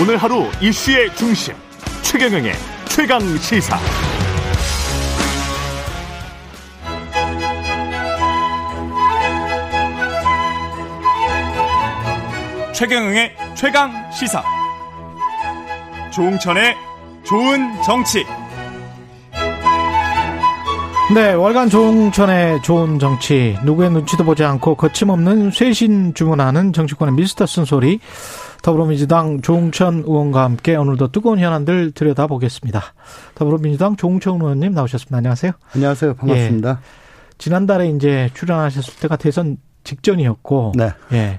오늘 하루 이슈의 중심 최경영의 최강 시사. 최경영의 최강 시사. 조웅천의 좋은 정치. 네, 월간 조웅천의 좋은 정치. 누구의 눈치도 보지 않고 거침없는 쇄신 주문하는 정치권의 미스터 쓴소리. 더불어민주당 조웅천 의원과 함께 오늘도 뜨거운 현안들 들여다보겠습니다. 더불어민주당 조웅천 의원님 나오셨습니다. 안녕하세요. 안녕하세요. 반갑습니다. 예, 지난달에 이제 출연하셨을 때가 대선 직전이었고, 네. 예,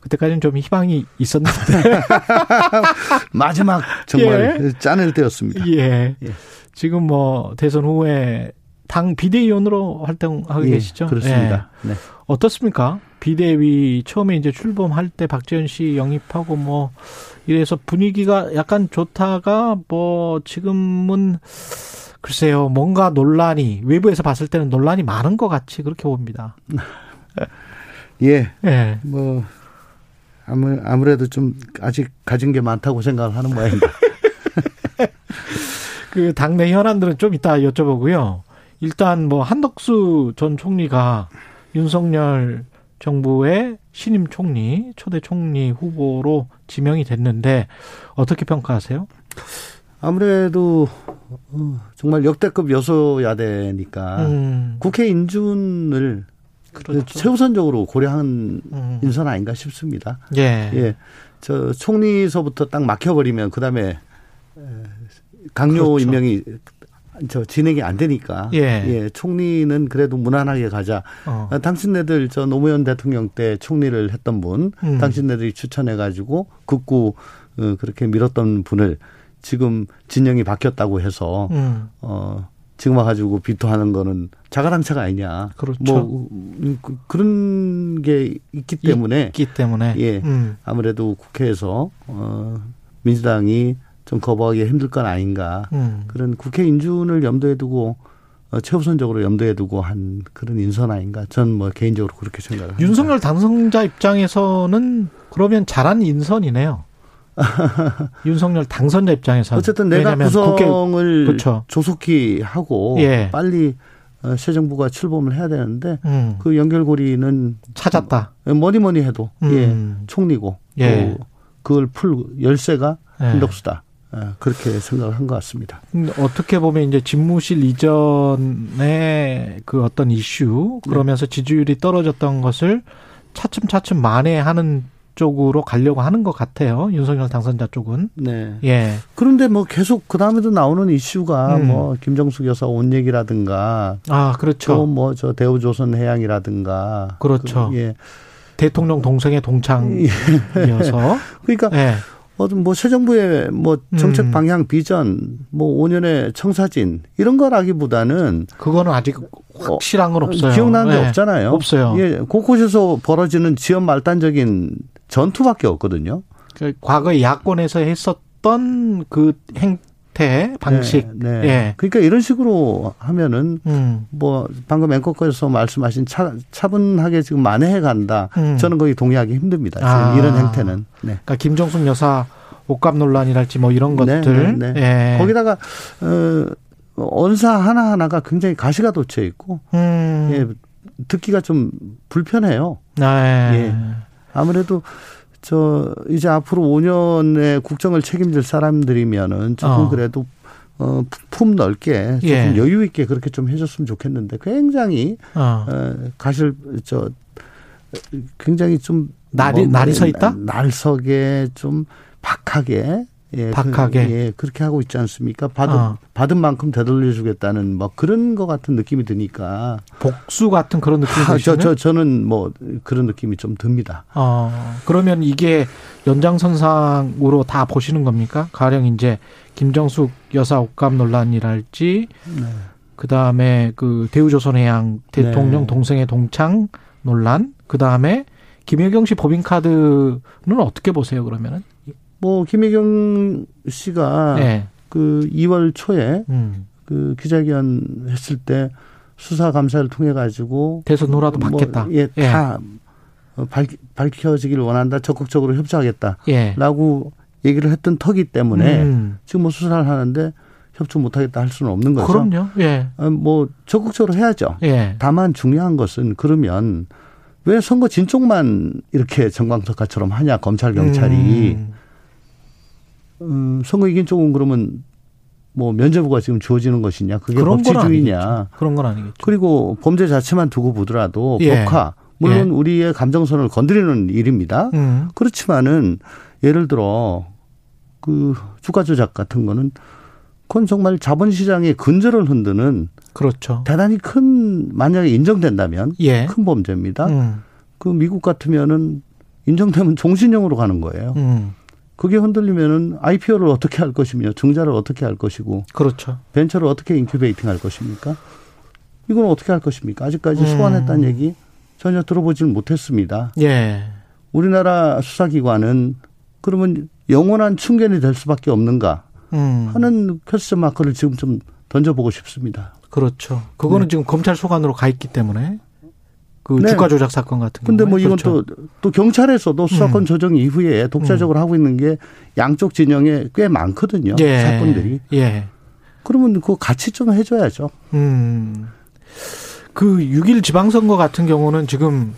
그때까지는 좀 희망이 있었는데 마지막 정말 예. 짠을 때였습니다. 예. 예. 지금 뭐 대선 후에 당 비대위원으로 활동하고 예, 계시죠? 그렇습니다. 예. 네. 어떻습니까? 비대위 처음에 이제 출범할 때 박지원 씨 영입하고 뭐 이래서 분위기가 약간 좋다가 뭐 지금은 글쎄요 뭔가 논란이 외부에서 봤을 때는 논란이 많은 것 같이 그렇게 봅니다. 예. 예. 뭐 아무 아무래도 좀 아직 가진 게 많다고 생각을 하는 모양입니다. 그 당내 현안들은 좀 이따 여쭤보고요. 일단 뭐 한덕수 전 총리가 윤석열 정부의 신임 총리, 초대 총리 후보로 지명이 됐는데 어떻게 평가하세요? 아무래도 어, 정말 역대급 여소야대니까 음. 국회 인준을 그렇죠. 최우선적으로 고려한 음. 인선 아닌가 싶습니다. 예. 예. 저 총리서부터 딱 막혀버리면 그 다음에 강요 그렇죠. 임명이 저 진행이 안 되니까 예. 예. 총리는 그래도 무난하게 가자. 어. 당신네들 저 노무현 대통령 때 총리를 했던 분, 음. 당신네들이 추천해 가지고 극구 어, 그렇게 밀었던 분을 지금 진영이 바뀌었다고 해서 음. 어 지금 와가지고 비토하는 거는 자가당차가 아니냐. 그렇죠. 뭐 그, 그런 게 있기 때문에 있기 때문에 예 음. 아무래도 국회에서 어 민주당이 좀 거부하기 힘들 건 아닌가 음. 그런 국회 인준을 염두에 두고 어, 최우선적으로 염두에 두고 한 그런 인선 아닌가 전 뭐 개인적으로 그렇게 생각을 합니다. 윤석열 당선자 입장에서는 그러면 잘한 인선이네요. 윤석열 당선자 입장에서 어쨌든 내가 구성을 그렇죠. 조속히 하고 예. 빨리 어, 새 정부가 출범을 해야 되는데 음. 그 연결고리는 찾았다. 뭐니 뭐니 해도 음. 예, 총리고 예. 또 그걸 풀 열쇠가 예. 한덕수다. 예, 그렇게 생각을 한 것 같습니다. 어떻게 보면 이제 집무실 이전의 그 어떤 이슈 그러면서 네. 지지율이 떨어졌던 것을 차츰차츰 만회하는 쪽으로 가려고 하는 것 같아요. 윤석열 당선자 쪽은. 네. 예. 그런데 뭐 계속 그 다음에도 나오는 이슈가 음. 뭐 김정숙 여사 옷 얘기라든가. 아, 그렇죠. 또 뭐 저 대우조선 해양이라든가. 그렇죠. 그, 예. 대통령 동생의 동창이어서. 그러니까 예. 어떤 뭐 새 정부의 뭐 정책 음. 방향 비전 뭐 5년의 청사진 이런 거라기보다는 그거는 아직 확실한 건 없어요. 기억나는 게 네. 없잖아요. 없어요. 예, 곳곳에서 벌어지는 지연 말단적인 전투밖에 없거든요. 그 과거에 야권에서 했었던 그 행 태 방식. 네, 네. 예. 그러니까 이런 식으로 하면은 음. 뭐 방금 앵커께서 말씀하신 차, 차분하게 지금 만회해 간다. 음. 저는 거기 동의하기 힘듭니다. 아. 이런 행태는. 네. 그러니까 김정숙 여사 옷값 논란이랄지 뭐 이런 네, 것들. 네, 네. 예. 거기다가 어 언사 하나 하나가 굉장히 가시가 돋쳐 있고 음. 예, 듣기가 좀 불편해요. 아, 예. 예. 아무래도 저 이제 앞으로 5년의 국정을 책임질 사람들이면은 조금 어. 그래도 어, 품 넓게 조금 예. 여유 있게 그렇게 좀 해줬으면 좋겠는데 굉장히 어. 어 가실 저 굉장히 좀 날이 뭐, 날이 서 있다 날석에 좀 박하게 예, 박하게 그, 예, 그렇게 하고 있지 않습니까? 받은 어. 받은 만큼 되돌려 주겠다는 뭐 그런 것 같은 느낌이 드니까 복수 같은 그런 느낌이 아, 저, 저 저는 뭐 그런 느낌이 좀 듭니다. 어, 그러면 이게 연장선상으로 다 보시는 겁니까? 가령 이제 김정숙 여사 옷값 논란이랄지 네. 그 다음에 그 대우조선해양 대통령 네. 동생의 동창 논란, 그 다음에 김혜경 씨 법인카드는 어떻게 보세요? 그러면은? 뭐 김혜경 씨가 네. 그 2월 초에 음. 그 기자회견 했을 때 수사 감사를 통해 가지고 대선 후라도 뭐 받겠다. 예, 다 예. 밝, 밝혀지기를 원한다. 적극적으로 협조하겠다라고 예. 얘기를 했던 터기 때문에 음. 지금 뭐 수사를 하는데 협조 못하겠다 할 수는 없는 거죠. 그럼요. 예. 어, 뭐 적극적으로 해야죠. 예. 다만 중요한 것은 그러면 왜 선거 진쪽만 이렇게 정광석화처럼 하냐 검찰 경찰이 음. 음, 선거 이긴 쪽은 그러면 뭐 면제부가 지금 주어지는 것이냐 그게 법치주의냐 그런 건 아니겠죠. 그리고 범죄 자체만 두고 보더라도 예. 법화 물론 예. 우리의 감정선을 건드리는 일입니다. 음. 그렇지만은 예를 들어 그 주가 조작 같은 거는 그건 정말 자본시장의 근저를 흔드는 그렇죠. 대단히 큰 만약에 인정된다면 예. 큰 범죄입니다. 음. 그 미국 같으면은 인정되면 종신형으로 가는 거예요. 음. 그게 흔들리면은 IPO를 어떻게 할 것이며 증자를 어떻게 할 것이고 그렇죠. 벤처를 어떻게 incubating 할 것입니까? 이건 어떻게 할 것입니까? 아직까지 음. 소환했다는 얘기 전혀 들어보지는 못했습니다. 예. 우리나라 수사기관은 그러면 영원한 충견이 될 수밖에 없는가 음. 하는 question mark를 지금 좀 던져보고 싶습니다. 그렇죠. 그거는 네. 지금 검찰 소관으로 가 있기 때문에 그 네. 주가 조작 사건 같은 근데 뭐 이건 그렇죠. 또, 또 경찰에서도 수사권 음. 조정 이후에 독자적으로 음. 하고 있는 게 양쪽 진영에 꽤 많거든요. 예. 사건들이. 예. 그러면 그 같이 좀 해줘야죠. 음. 그 6일 지방선거 같은 경우는 지금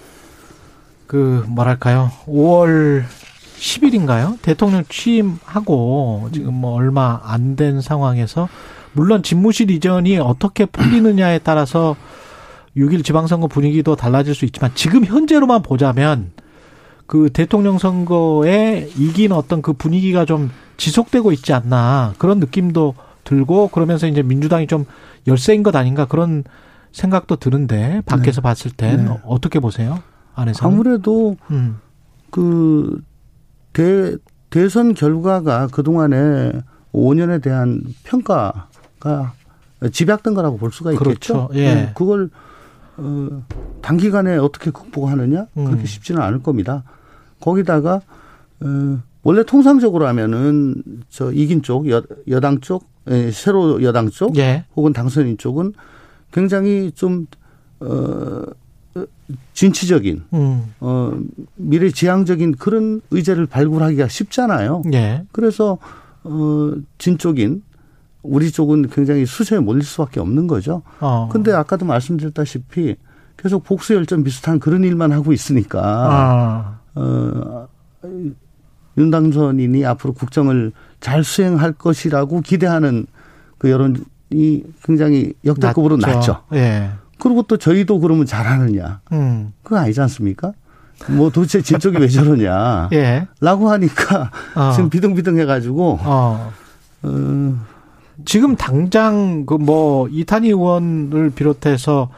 그 뭐랄까요. 5월 10일인가요? 대통령 취임하고 지금 뭐 얼마 안 된 상황에서 물론 집무실 이전이 어떻게 풀리느냐에 따라서 6일 지방선거 분위기도 달라질 수 있지만 지금 현재로만 보자면 그 대통령 선거에 이긴 어떤 그 분위기가 좀 지속되고 있지 않나 그런 느낌도 들고 그러면서 이제 민주당이 좀 열세인 것 아닌가 그런 생각도 드는데 밖에서 네. 봤을 땐 네. 어떻게 보세요? 안에서 아무래도 음. 그 대, 대선 결과가 그동안에 5년에 대한 평가가 집약된 거라고 볼 수가 있겠죠. 그렇죠. 예. 네. 그걸 어, 단기간에 어떻게 극복하느냐 그렇게 음. 쉽지는 않을 겁니다. 거기다가 어, 원래 통상적으로 하면은 저 이긴 쪽 여, 여당 쪽 예, 새로 여당 쪽 예. 혹은 당선인 쪽은 굉장히 좀 어, 진취적인 음. 어 미래 지향적인 그런 의제를 발굴하기가 쉽잖아요. 예. 그래서 어 진쪽인 우리 쪽은 굉장히 수세에 몰릴 수밖에 없는 거죠. 어. 근데 아까도 말씀드렸다시피 계속 복수 열전 비슷한 그런 일만 하고 있으니까 아. 어 윤당선인이 앞으로 국정을 잘 수행할 것이라고 기대하는 그 여론이 굉장히 역대급으로 낮죠. 낮죠. 예. 그리고 또 저희도 그러면 잘하느냐. 음. 그거 아니지 않습니까? 뭐 도대체 진쪽이 왜 저러냐. 예. 라고 하니까 어. 지금 비등비등 해가지고. 어. 어. 지금 당장 그 뭐 이탄희 의원을 비롯해서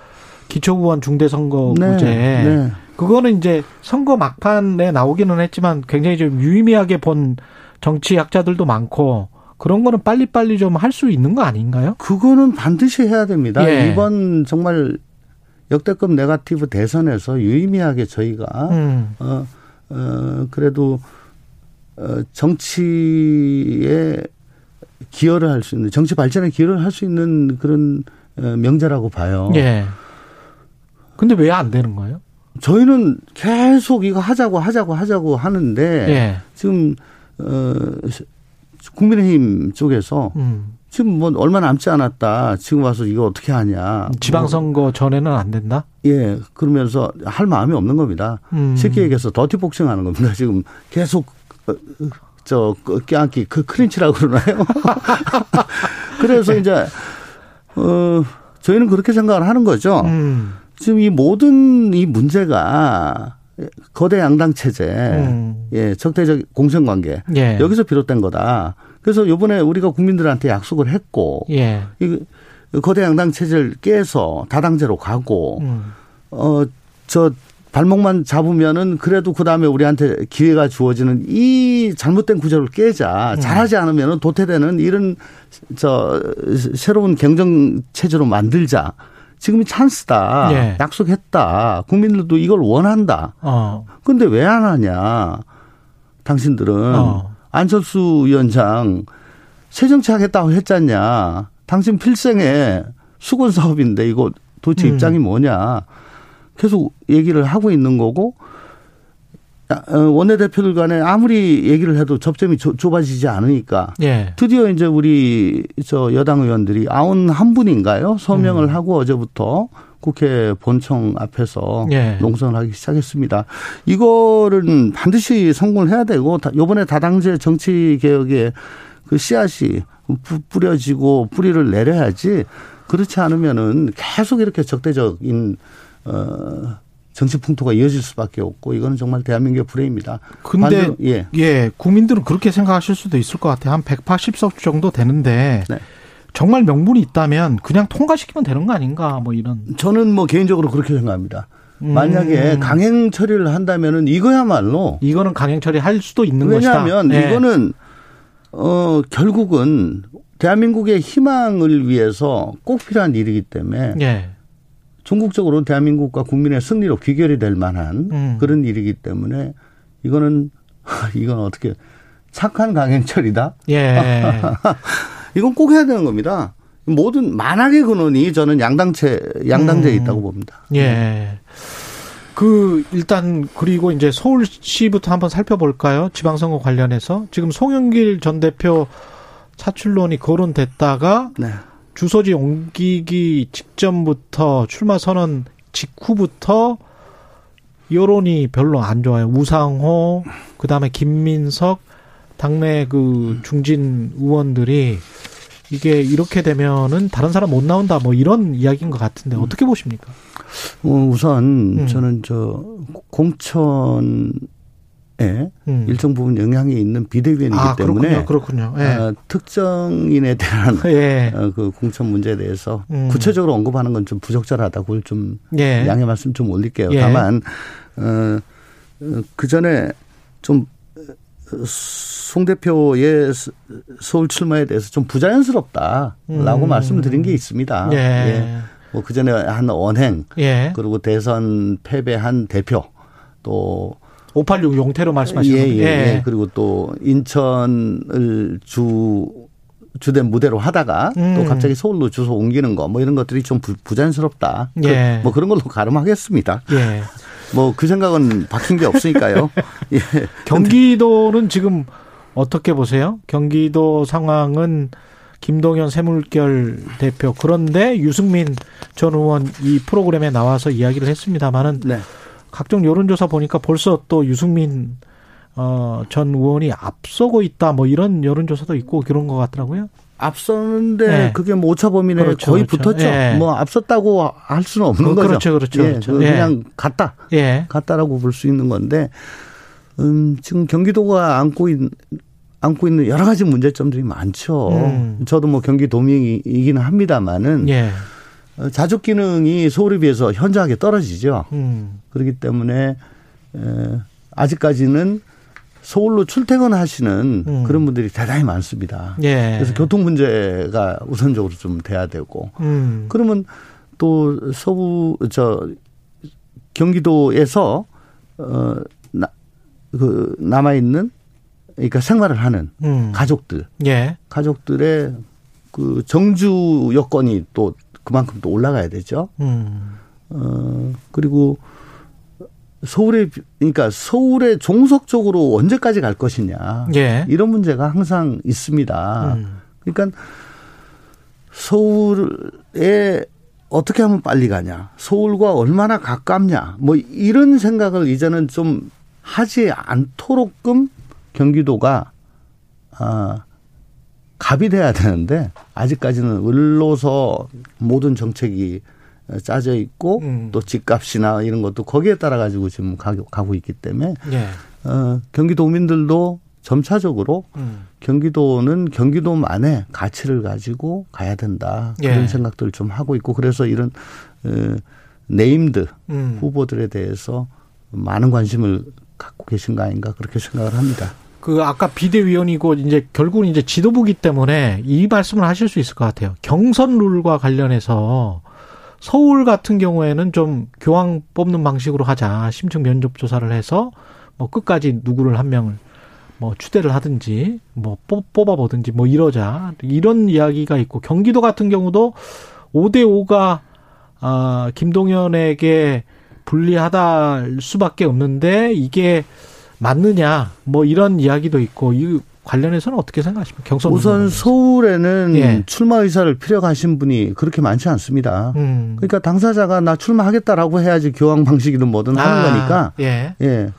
기초의원 중대선거구제. 네. 네. 그거는 이제 선거 막판에 나오기는 했지만 굉장히 좀 유의미하게 본 정치학자들도 많고 그런 거는 빨리빨리 좀 할 수 있는 거 아닌가요? 그거는 반드시 해야 됩니다. 예. 이번 정말 역대급 네가티브 대선에서 유의미하게 저희가 음. 어, 어 그래도 어 정치에 기여를 할 수 있는 정치 발전에 기여를 할 수 있는 그런 어, 명제라고 봐요. 예. 근데 왜 안 되는 거예요? 저희는 계속 이거 하자고 하자고 하자고 하는데 예. 지금 어 국민의힘 쪽에서 음. 지금 뭐 얼마 남지 않았다. 지금 와서 이거 어떻게 하냐. 지방선거 뭐. 전에는 안 된다? 예. 그러면서 할 마음이 없는 겁니다. 음. 쉽게 얘기해서 더티 복싱 하는 겁니다. 지금 계속 어, 저 껴안기 그 크린치라고 그러나요? 그래서 네. 이제 어 저희는 그렇게 생각을 하는 거죠. 음. 지금 이 모든 이 문제가 거대 양당 체제, 음. 예, 적대적 공생 관계 예. 여기서 비롯된 거다. 그래서 요번에 우리가 국민들한테 약속을 했고 예. 이 거대 양당 체제를 깨서 다당제로 가고 음. 어저 발목만 잡으면은 그래도 그 다음에 우리한테 기회가 주어지는 이 잘못된 구조를 깨자. 음. 잘하지 않으면은 도태되는 이런 저 새로운 경정 체제로 만들자. 지금이 찬스다. 예. 약속했다. 국민들도 이걸 원한다. 어. 근데 왜 안 하냐? 당신들은 어. 안철수 위원장 새 정치 하겠다고 했잖냐. 당신 필생의 수건 사업인데 이거 도대체 음. 입장이 뭐냐. 계속 얘기를 하고 있는 거고 어, 원내대표들 간에 아무리 얘기를 해도 접점이 조, 좁아지지 않으니까 예. 드디어 이제 우리 저 여당 의원들이 아흔 한 분인가요? 서명을 음. 하고 어제부터 국회 본청 앞에서 예. 농성을 하기 시작했습니다. 이거는 반드시 성공을 해야 되고 요번에 다당제 정치 개혁에 그 씨앗이 뿌려지고 뿌리를 내려야지 그렇지 않으면은 계속 이렇게 적대적인 어 정치 풍토가 이어질 수밖에 없고 이거는 정말 대한민국의 불행입니다. 근데 예. 예, 국민들은 그렇게 생각하실 수도 있을 것 같아요. 한 180석 정도 되는데 네. 정말 명분이 있다면 그냥 통과시키면 되는 거 아닌가 뭐 이런. 저는 뭐 개인적으로 그렇게 생각합니다. 음. 만약에 강행 처리를 한다면은 이거야말로 이거는 강행 처리할 수도 있는 왜냐하면 것이다. 왜냐하면 네. 이거는 어 결국은 대한민국의 희망을 위해서 꼭 필요한 일이기 때문에 네. 전국적으로 대한민국과 국민의 승리로 귀결이 될 만한 음. 그런 일이기 때문에 이거는 이건 어떻게 착한 강행철이다. 예. 이건 꼭 해야 되는 겁니다. 모든 만악의 근원이 저는 양당체 양당제에 음. 있다고 봅니다. 예. 그 일단 그리고 이제 서울시부터 한번 살펴볼까요? 지방선거 관련해서 지금 송영길 전 대표 차출론이 거론됐다가 네. 주소지 옮기기 직전부터 출마 선언 직후부터 여론이 별로 안 좋아요. 우상호, 그 다음에 김민석, 당내 그 중진 의원들이 이게 이렇게 되면은 다른 사람 못 나온다 뭐 이런 이야기인 것 같은데 어떻게 보십니까? 어, 우선 음. 저는 저 공천 예, 음. 일정 부분 영향이 있는 비대위원이기 아, 때문에 그렇군요. 그렇군요. 예. 어, 특정인에 대한 예. 어, 그 공천 문제에 대해서 음. 구체적으로 언급하는 건 좀 부적절하다고 좀 예. 양해 말씀 좀 올릴게요. 예. 다만 어, 어그 전에 좀 송 대표의 서울 출마에 대해서 좀 부자연스럽다라고 음. 말씀을 드린 게 있습니다. 예. 예. 뭐그 전에 한 언행 예. 그리고 대선 패배한 대표 또 586 용태로 말씀하시는 예, 예, 예. 예. 그리고 또 인천을 주 주된 무대로 하다가 음. 또 갑자기 서울로 주소 옮기는 거 뭐 이런 것들이 좀 부, 자연스럽다. 그 예. 그, 뭐 그런 걸로 가름하겠습니다. 예. 뭐그 생각은 바뀐 게 없으니까요. 예. 경기도는 지금 어떻게 보세요? 경기도 상황은 김동연 새물결 대표 그런데 유승민 전 의원 이 프로그램에 나와서 이야기를 했습니다마는 네. 각종 여론조사 보니까 벌써 또 유승민 어, 전 의원이 앞서고 있다 뭐 이런 여론조사도 있고 그런 것 같더라고요. 앞서는데 네. 그게 뭐 오차 범위 내에 그렇죠, 거의 그렇죠. 붙었죠. 네. 뭐 앞섰다고 할 수는 없는 어, 그렇죠, 거죠. 그렇죠, 예, 그렇죠. 그 그냥 예. 갔다. 예. 갔다라고 볼 수 있는 건데 음, 지금 경기도가 안고 있는 안고 있는 여러 가지 문제점들이 많죠. 음. 저도 뭐 경기도민이기는 합니다만은 예. 어, 자족 기능이 서울에 비해서 현저하게 떨어지죠. 음. 그렇기 때문에 에, 아직까지는 서울로 출퇴근하시는 음. 그런 분들이 대단히 많습니다. 예. 그래서 교통 문제가 우선적으로 좀 돼야 되고 음. 그러면 또 서부 저 경기도에서 어그 남아 있는 그러니까 생활을 하는 음. 가족들, 예. 가족들의 그 정주 여건이 또 그만큼 또 올라가야 되죠. 음. 어, 그리고 서울에 그러니까 서울에 종속 적으로 언제까지 갈 것이냐 예. 이런 문제가 항상 있습니다. 음. 그러니까 서울에 어떻게 하면 빨리 가냐, 서울과 얼마나 가깝냐, 뭐 이런 생각을 이제는 좀 하지 않도록끔 경기도가 아 갑이 돼야 되는데 아직까지는 을로서 모든 정책이 짜져 있고 음. 또 집값이나 이런 것도 거기에 따라 가지고 지금 가고 있기 때문에 예. 어, 경기도민들도 점차적으로 음. 경기도는 경기도만의 가치를 가지고 가야 된다 그런 예. 생각들을 좀 하고 있고 그래서 이런 어, named 음. 후보들에 대해서 많은 관심을 갖고 계신 거 아닌가 그렇게 생각을 합니다. 그 아까 비대위원이고 이제 결국은 이제 지도부기 때문에 이 말씀을 하실 수 있을 것 같아요. 경선 룰과 관련해서 서울 같은 경우에는 좀 교황 뽑는 방식으로 하자. 심층 면접 조사를 해서 뭐 끝까지 누구를 한 명을 뭐 추대를 하든지 뭐 뽑아 보든지 뭐 이러자. 이런 이야기가 있고 경기도 같은 경우도 5대 5가 아 김동연에게 불리하다 할 수밖에 없는데 이게 맞느냐 뭐 이런 이야기도 있고 이 관련해서는 어떻게 생각하십니까? 경선 우선 서울에는 예. 출마 의사를 필요하신 분이 그렇게 많지 않습니다. 음. 그러니까 당사자가 나 출마하겠다라고 해야지 교황 방식이든 뭐든 하는 아, 거니까. 예. 예.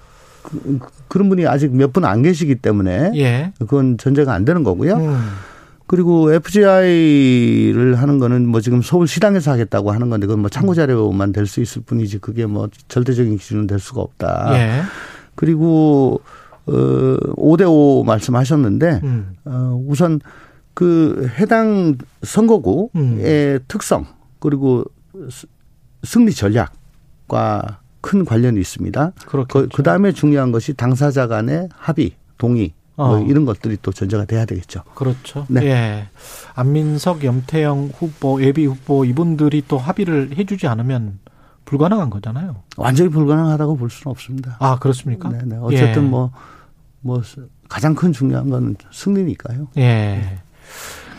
그, 런 분이 아직 몇 분 안 계시기 때문에 예. 그건 전제가 안 되는 거고요. 음. 그리고 FGI를 하는 거는 뭐 지금 서울시당에서 하겠다고 하는 건데 그건 뭐 참고 자료만 될 수 있을 뿐이지 그게 뭐 절대적인 기준은 될 수가 없다. 예. 그리고 어 5대5 말씀하셨는데 음. 어 우선 그 해당 선거구의 음. 특성 그리고 승리 전략과 큰 관련이 있습니다. 그, 그 다음에 중요한 것이 당사자 간의 합의, 동의, 뭐 어. 뭐 이런 것들이 또 전제가 돼야 되겠죠. 그렇죠. 네. 예. 안민석, 염태영 후보, 예비 후보 이분들이 또 합의를 해주지 않으면 불가능한 거잖아요. 완전히 불가능하다고 볼 수는 없습니다. 아 그렇습니까? 네, 네. 어쨌든 뭐뭐 예. 뭐 가장 큰 중요한 건 승리니까요. 예. 네.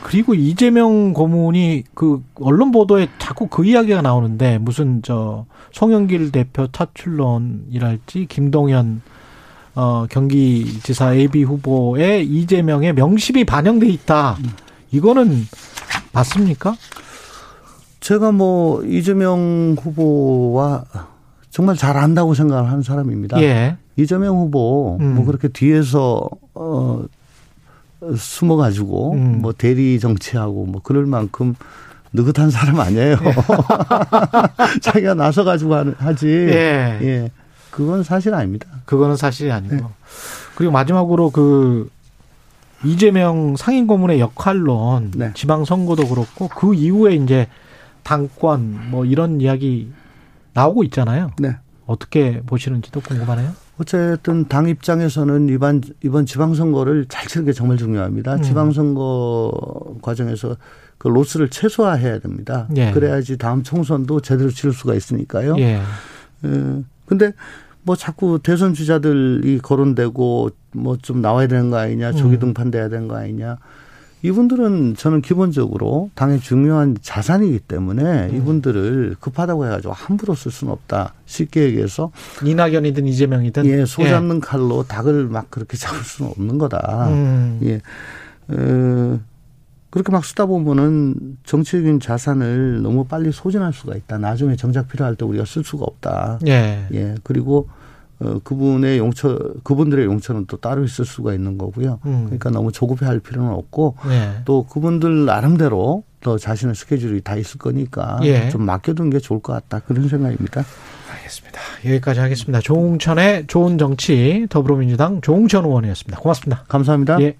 그리고 이재명 고문이 그 언론 보도에 자꾸 그 이야기가 나오는데 무슨 저 송영길 대표 차출론이랄지 김동연 어, 경기지사 AB 후보의 이재명의 명십이 반영돼 있다. 이거는 맞습니까? 제가 뭐 이재명 후보와 정말 잘 안다고 생각을 하는 사람입니다. 예. 이재명 후보 음. 뭐 그렇게 뒤에서 어 숨어 가지고 음. 뭐 대리 정치하고 뭐 그럴 만큼 느긋한 사람 아니에요. 예. 자기가 나서 가지고 하지. 예. 예. 그건 사실 아닙니다. 그거는 사실이 아니고. 네. 그리고 마지막으로 그 이재명 상임고문의 역할론 네. 지방선거도 그렇고 그 이후에 이제 당권 뭐 이런 이야기 나오고 있잖아요. 네. 어떻게 보시는지도 궁금하네요. 어쨌든 당 입장에서는 이번 이번 지방선거를 잘 치는 게 정말 중요합니다. 음. 지방선거 과정에서 그 로스를 최소화해야 됩니다. 예. 그래야지 다음 총선도 제대로 치를 수가 있으니까요. 예. 예. 근데 뭐 자꾸 대선 주자들이 거론되고 뭐 좀 나와야 되는 거 아니냐, 조기 음. 등판돼야 되는 거 아니냐. 이분들은 저는 기본적으로 당의 중요한 자산이기 때문에 음. 이분들을 급하다고 해가지고 함부로 쓸 수는 없다. 쉽게 얘기해서 이낙연이든 이재명이든 예, 소 잡는 예. 칼로 닭을 막 그렇게 잡을 수는 없는 거다. 음. 예. 어, 그렇게 막 쓰다 보면은 정치적인 자산을 너무 빨리 소진할 수가 있다. 나중에 정작 필요할 때 우리가 쓸 수가 없다. 예. 예. 그리고 어, 그분의 용처, 그분들의 용처는 또 따로 있을 수가 있는 거고요. 음. 그러니까 너무 조급해 할 필요는 없고 예. 또 그분들 나름대로 또 자신의 스케줄이 다 있을 거니까 예. 좀 맡겨두는 게 좋을 것 같다. 그런 생각입니다. 알겠습니다. 여기까지 하겠습니다. 조웅천의 좋은 정치 더불어민주당 조웅천 의원이었습니다. 고맙습니다. 감사합니다. 예.